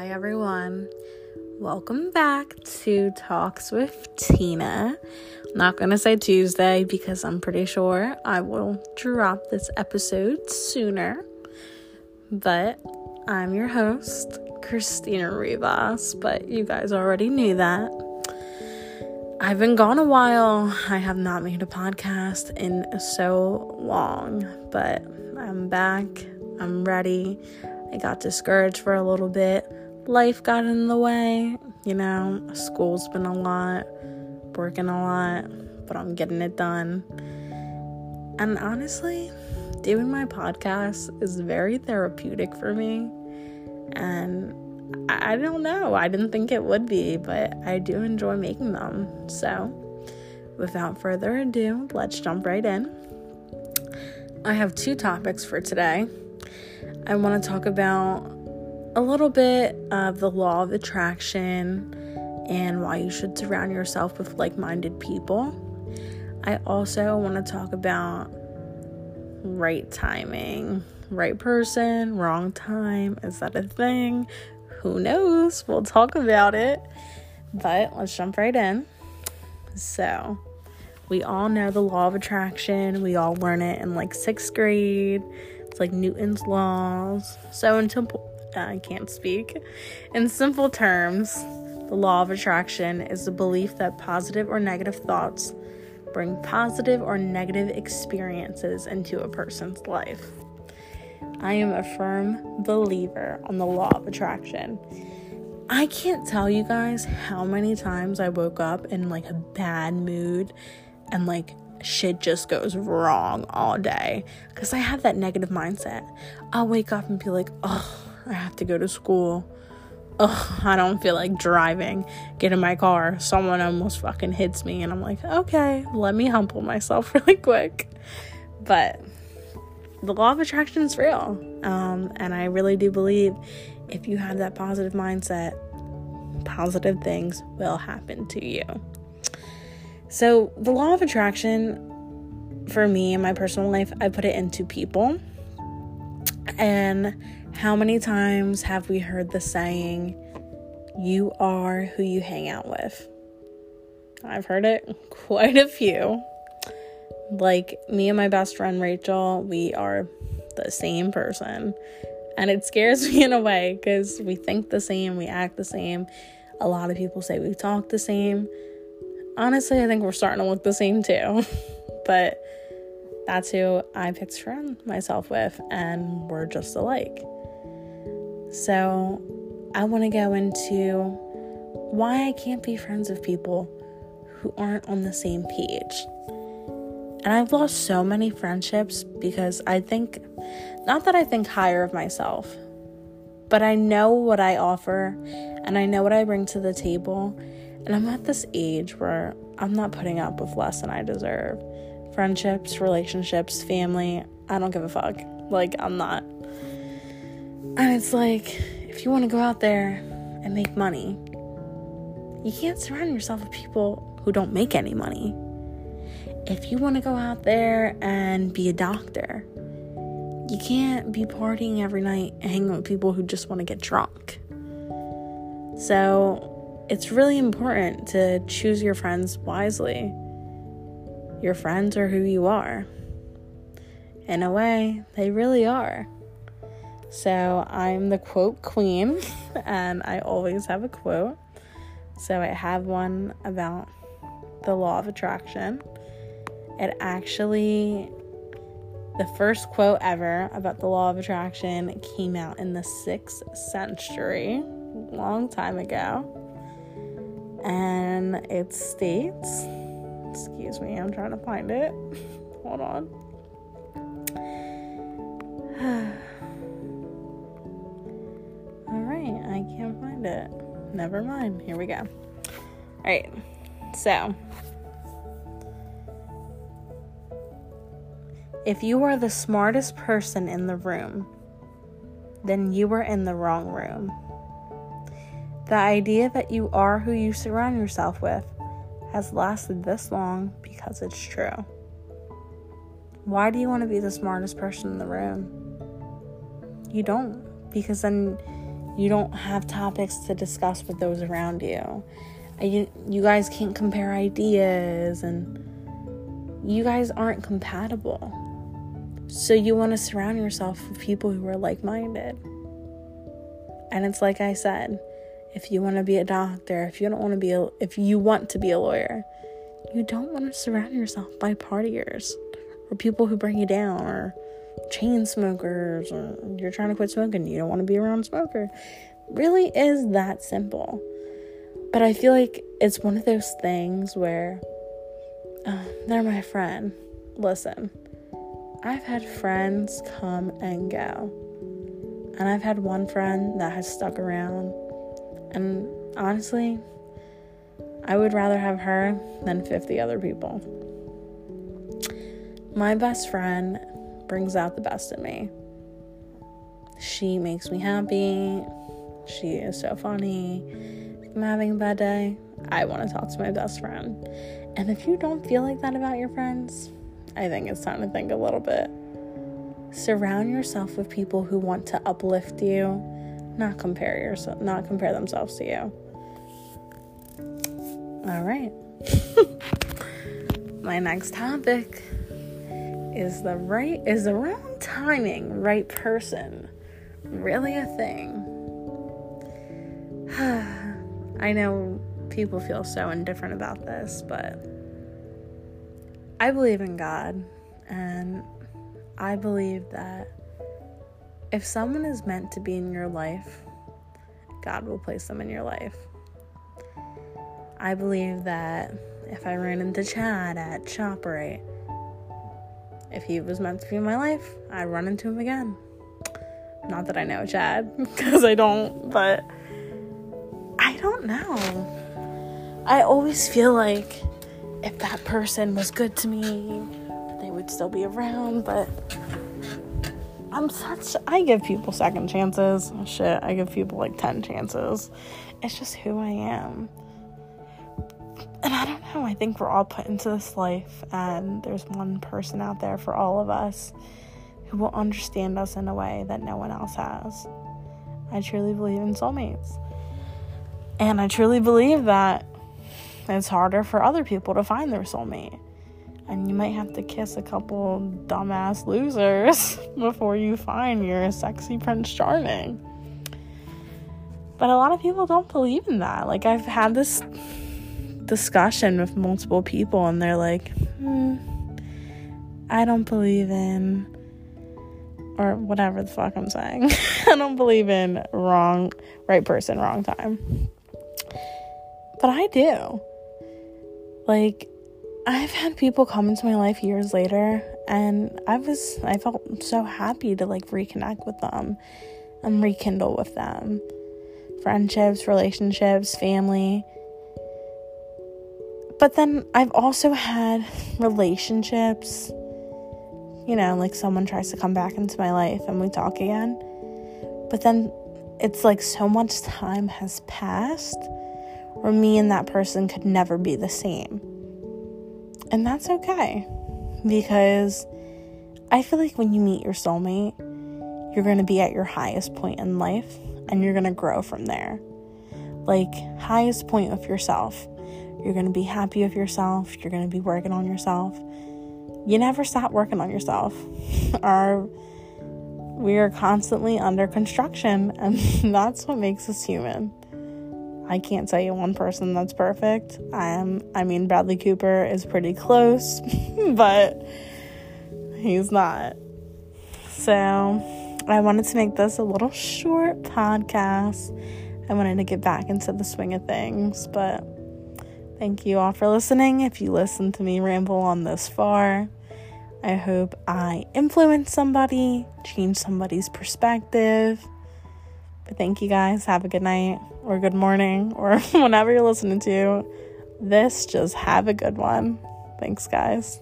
Hi, everyone. Welcome back to Talks with Tina. I'm not going to say Tuesday because I'm pretty sure I will drop this episode sooner. But I'm your host, Christina Rivas, but you guys already knew that. I've been gone a while. I have not made a podcast in so long, but I'm back. I'm ready. I got discouraged for a little bit. Life got in the way, you know, school's been a lot, working a lot, but I'm getting it done. And honestly, doing my podcast is very therapeutic for me. And I don't know, I didn't think it would be, but I do enjoy making them. So, without further ado, let's jump right in. I have two topics for today. I want to talk about a little bit of the law of attraction and why you should surround yourself with like minded people. I also want to talk about right timing, right person, wrong time. Is that a thing? Who knows? We'll talk about it. But let's jump right in. So, we all know the law of attraction. We all learn it in like sixth grade. It's like Newton's laws. So, in simple, I can't speak. In simple terms, the law of attraction is the belief that positive or negative thoughts bring positive or negative experiences into a person's life. I am a firm believer on the law of attraction. I can't tell you guys how many times I woke up in like a bad mood and like shit just goes wrong all day because I have that negative mindset. I'll wake up and be like, oh, I have to go to school. Oh, I don't feel like driving. Get in my car. Someone almost fucking hits me, and I'm like, okay, let me humble myself really quick. But the law of attraction is real. Um, and I really do believe if you have that positive mindset, positive things will happen to you. So, the law of attraction for me in my personal life, I put it into people. And how many times have we heard the saying, you are who you hang out with? I've heard it quite a few. Like me and my best friend Rachel, we are the same person. And it scares me in a way because we think the same, we act the same. A lot of people say we talk the same honestly, I think we're starting to look the same too. but that's who I surround myself with, and we're just alike. So I want to go into why I can't be friends with people who aren't on the same page. And I've lost so many friendships because I think, not that I think higher of myself, but I know what I offer and I know what I bring to the table. And I'm at this age where I'm not putting up with less than I deserve. Friendships, relationships, family, I don't give a fuck. Like, I'm not. And it's like, if you want to go out there and make money, you can't surround yourself with people who don't make any money. If you want to go out there and be a doctor, you can't be partying every night and hanging with people who just want to get drunk. So, it's really important to choose your friends wisely. Your friends are who you are. In a way, they really are. So I'm the quote queen, and I always have a quote. So I have one about the law of attraction. It actually, the first quote ever about the law of attraction came out in the sixth century, long time ago and it states, excuse me, I'm trying to find it. Hold on. Can't find it. Never mind. Here we go. All right. So, if you are the smartest person in the room, then you are in the wrong room. The idea that you are who you surround yourself with has lasted this long because it's true. Why do you want to be the smartest person in the room? You don't, because then You don't have topics to discuss with those around you. You, you guys can't compare ideas and you guys aren't compatible. So you want to surround yourself with people who are like minded. And it's like I said, if you want to be a doctor, if you don't want to be a, if you want to be a lawyer, you don't want to surround yourself by partiers or people who bring you down or chain smokers or you're trying to quit smoking, you don't want to be around a smoker. Really is that simple. But I feel like it's one of those things where uh, they're my friend. Listen, I've had friends come and go. And I've had one friend that has stuck around. And honestly, I would rather have her than 50 other people. My best friend brings out the best in me. She makes me happy. She is so funny. If I'm having a bad day, I want to talk to my best friend. And if you don't feel like that about your friends, I think it's time to think a little bit. Surround yourself with people who want to uplift you, not compare yourself, not compare themselves to you. All right. My next topic is the right is the wrong timing, right person really a thing? I know people feel so indifferent about this, but I believe in God, and I believe that if someone is meant to be in your life, God will place them in your life. I believe that if I ran into Chad at ShopRite, if he was meant to be in my life, I'd run into him again. Not that I know Chad, because I don't, but I don't know. I always feel like if that person was good to me, they would still be around, but I'm such I give people second chances. Shit, I give people like 10 chances. It's just who I am. Don't know, I think we're all put into this life and there's one person out there for all of us who will understand us in a way that no one else has. I truly believe in soulmates. And I truly believe that it's harder for other people to find their soulmate. And you might have to kiss a couple dumbass losers before you find your sexy Prince Charming. But a lot of people don't believe in that. Like, I've had this discussion with multiple people, and they're like, hmm, I don't believe in, or whatever the fuck I'm saying. I don't believe in wrong, right person, wrong time. But I do. Like, I've had people come into my life years later, and I was, I felt so happy to like reconnect with them and rekindle with them. Friendships, relationships, family. But then I've also had relationships, you know, like someone tries to come back into my life and we talk again. But then it's like so much time has passed where me and that person could never be the same. And that's okay because I feel like when you meet your soulmate, you're going to be at your highest point in life and you're going to grow from there. Like, highest point of yourself. You're going to be happy with yourself. You're going to be working on yourself. You never stop working on yourself. Our we are constantly under construction and that's what makes us human. I can't tell you one person that's perfect. I am I mean Bradley Cooper is pretty close, but he's not. So, I wanted to make this a little short podcast. I wanted to get back into the swing of things, but thank you all for listening. If you listened to me ramble on this far, I hope I influence somebody, change somebody's perspective. But thank you guys. Have a good night or good morning or whenever you're listening to this. Just have a good one. Thanks, guys.